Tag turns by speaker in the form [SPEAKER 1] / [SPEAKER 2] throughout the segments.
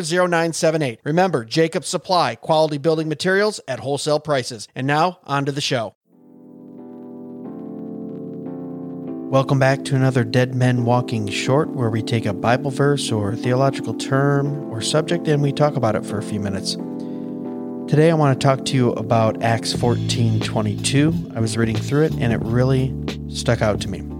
[SPEAKER 1] 0978. Remember, Jacob Supply, quality building materials at wholesale prices. And now, on to the show. Welcome back to another Dead Men Walking Short, where we take a Bible verse or theological term or subject and we talk about it for a few minutes. Today I want to talk to you about Acts 14 22. I was reading through it and it really stuck out to me.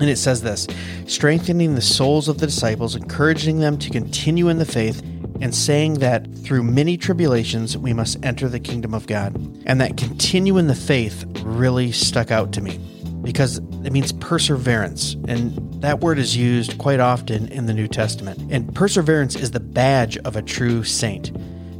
[SPEAKER 1] And it says this strengthening the souls of the disciples, encouraging them to continue in the faith, and saying that through many tribulations we must enter the kingdom of God. And that continue in the faith really stuck out to me because it means perseverance. And that word is used quite often in the New Testament. And perseverance is the badge of a true saint.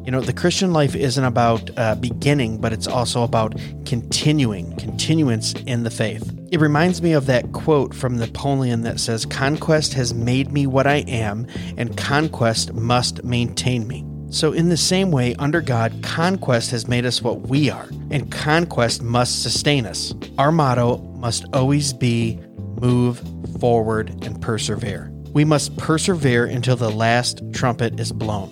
[SPEAKER 1] You know, the Christian life isn't about uh, beginning, but it's also about continuing, continuance in the faith. It reminds me of that quote from Napoleon that says, Conquest has made me what I am, and conquest must maintain me. So, in the same way, under God, conquest has made us what we are, and conquest must sustain us. Our motto must always be move forward and persevere. We must persevere until the last trumpet is blown.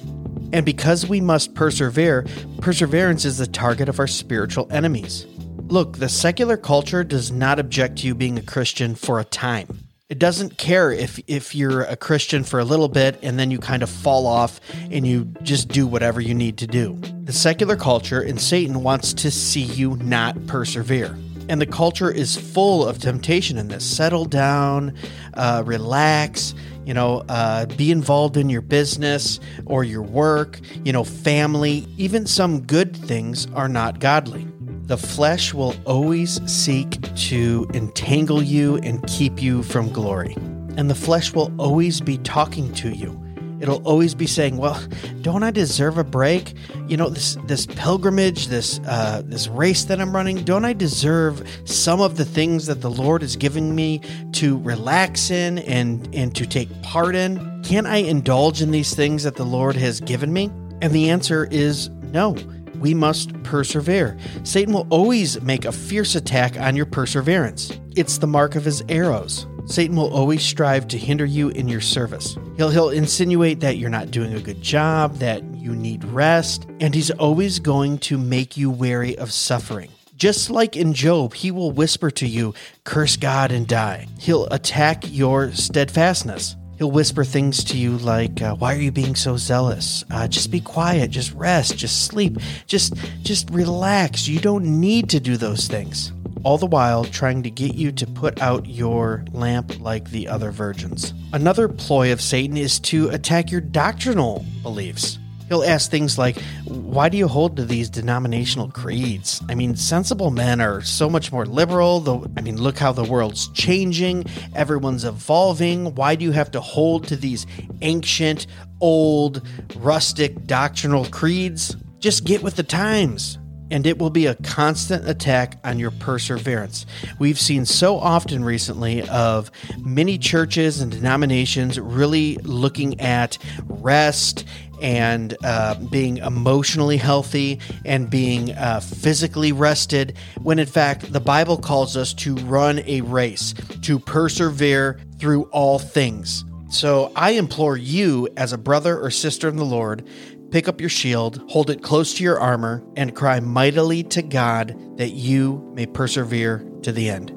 [SPEAKER 1] And because we must persevere, perseverance is the target of our spiritual enemies. Look, the secular culture does not object to you being a Christian for a time. It doesn't care if if you're a Christian for a little bit and then you kind of fall off and you just do whatever you need to do. The secular culture and Satan wants to see you not persevere. And the culture is full of temptation in this. Settle down, uh, relax, you know, uh, be involved in your business or your work, you know, family. Even some good things are not godly. The flesh will always seek to entangle you and keep you from glory. And the flesh will always be talking to you It'll always be saying, "Well, don't I deserve a break? You know, this this pilgrimage, this uh, this race that I'm running, don't I deserve some of the things that the Lord is giving me to relax in and and to take part in? Can't I indulge in these things that the Lord has given me?" And the answer is no. We must persevere. Satan will always make a fierce attack on your perseverance. It's the mark of his arrows. Satan will always strive to hinder you in your service. He'll, he'll insinuate that you're not doing a good job, that you need rest, and he's always going to make you wary of suffering. Just like in Job, he will whisper to you, Curse God and die. He'll attack your steadfastness. He'll whisper things to you like, uh, "Why are you being so zealous? Uh, just be quiet. Just rest. Just sleep. Just, just relax. You don't need to do those things." all the while trying to get you to put out your lamp like the other virgins. Another ploy of Satan is to attack your doctrinal beliefs. He'll ask things like, Why do you hold to these denominational creeds? I mean, sensible men are so much more liberal. I mean, look how the world's changing, everyone's evolving. Why do you have to hold to these ancient, old, rustic doctrinal creeds? Just get with the times and it will be a constant attack on your perseverance. We've seen so often recently of many churches and denominations really looking at rest and uh, being emotionally healthy and being uh, physically rested, when in fact the Bible calls us to run a race, to persevere through all things. So I implore you, as a brother or sister in the Lord, Pick up your shield, hold it close to your armor, and cry mightily to God that you may persevere to the end.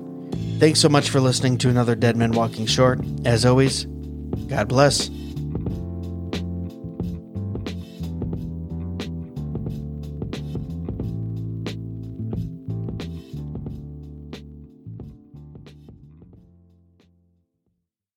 [SPEAKER 1] Thanks so much for listening to another Dead Men Walking Short. As always, God bless.